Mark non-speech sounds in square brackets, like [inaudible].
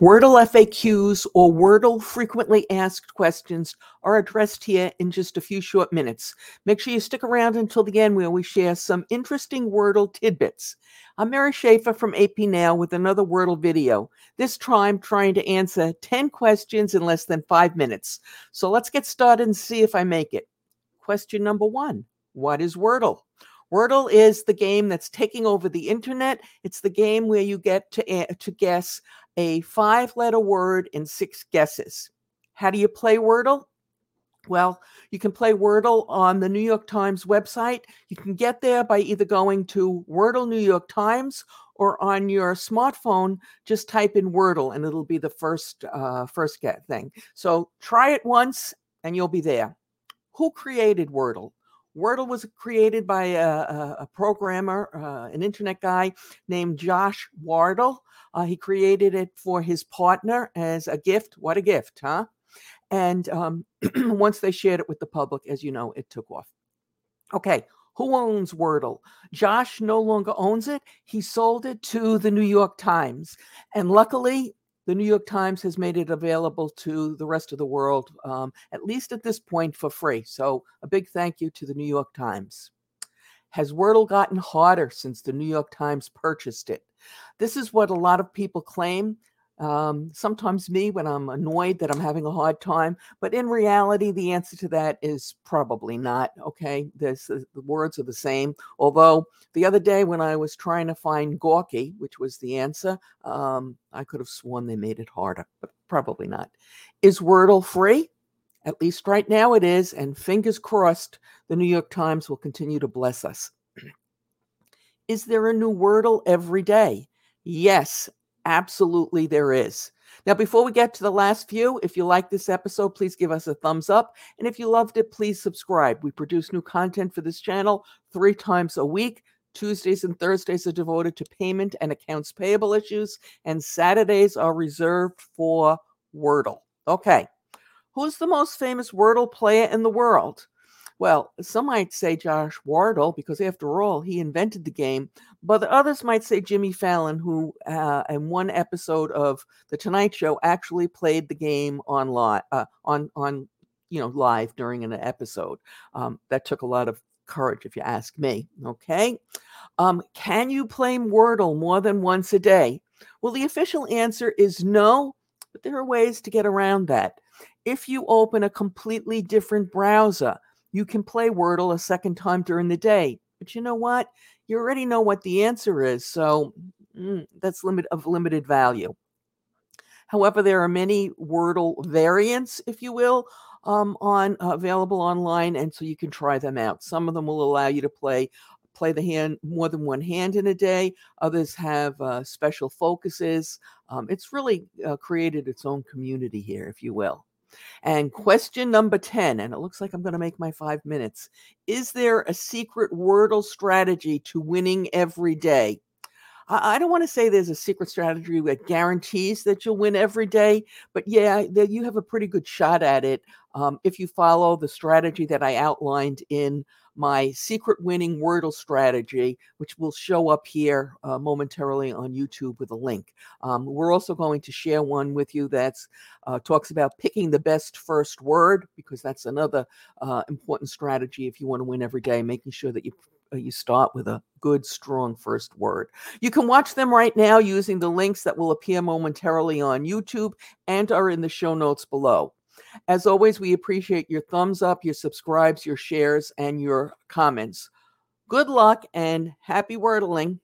Wordle FAQs or Wordle frequently asked questions are addressed here in just a few short minutes. Make sure you stick around until the end where we share some interesting Wordle tidbits. I'm Mary Schaeffer from AP Now with another Wordle video, this time trying to answer 10 questions in less than five minutes. So let's get started and see if I make it. Question number one What is Wordle? Wordle is the game that's taking over the internet. It's the game where you get to, to guess a five letter word in six guesses. How do you play Wordle? Well, you can play Wordle on the New York Times website. You can get there by either going to Wordle New York Times or on your smartphone, just type in Wordle and it'll be the first uh, first get thing. So try it once and you'll be there. Who created Wordle? Wordle was created by a, a, programmer, uh, an internet guy named Josh Wardle. Uh, he created it for his partner as a gift. What a gift, huh? And um, [clears throat] once they shared it with the public, as you know, it took off. Okay, who owns Wordle? Josh no longer owns it. He sold it to the New York Times. And luckily, the New York Times has made it available to the rest of the world, um, at least at this point, for free. So, a big thank you to the New York Times. Has Wordle gotten harder since the New York Times purchased it? This is what a lot of people claim. Um, sometimes me when I'm annoyed that I'm having a hard time, but in reality, the answer to that is probably not. Okay, this the words are the same. Although the other day when I was trying to find gawky, which was the answer, um, I could have sworn they made it harder, but probably not. Is Wordle free? At least right now it is, and fingers crossed, the New York Times will continue to bless us. [clears throat] is there a new Wordle every day? Yes, absolutely there is. Now, before we get to the last few, if you like this episode, please give us a thumbs up. And if you loved it, please subscribe. We produce new content for this channel three times a week. Tuesdays and Thursdays are devoted to payment and accounts payable issues, and Saturdays are reserved for Wordle. Okay. Who's the most famous Wordle player in the world? Well, some might say Josh Wardle, because after all, he invented the game. But others might say Jimmy Fallon, who uh, in one episode of The Tonight Show actually played the game on live, uh, on on you know live during an episode. Um, that took a lot of courage, if you ask me. Okay, um, can you play Wordle more than once a day? Well, the official answer is no, but there are ways to get around that. If you open a completely different browser, you can play Wordle a second time during the day. But you know what? You already know what the answer is, so mm, that's limit of limited value. However, there are many Wordle variants, if you will, um, on uh, available online, and so you can try them out. Some of them will allow you to play play the hand more than one hand in a day. Others have uh, special focuses. Um, it's really uh, created its own community here, if you will. And question number 10, and it looks like I'm going to make my five minutes. Is there a secret Wordle strategy to winning every day? I don't want to say there's a secret strategy that guarantees that you'll win every day, but yeah, that you have a pretty good shot at it um, if you follow the strategy that I outlined in my secret winning Wordle strategy, which will show up here uh, momentarily on YouTube with a link. Um, we're also going to share one with you that uh, talks about picking the best first word, because that's another uh, important strategy if you want to win every day, making sure that you Uh, you start with a good, strong first word. You can watch them right now using the links that will appear momentarily on YouTube and are in the show notes below. As always, we appreciate your thumbs up, your subscribes, your shares, and your comments. Good luck and happy wordling.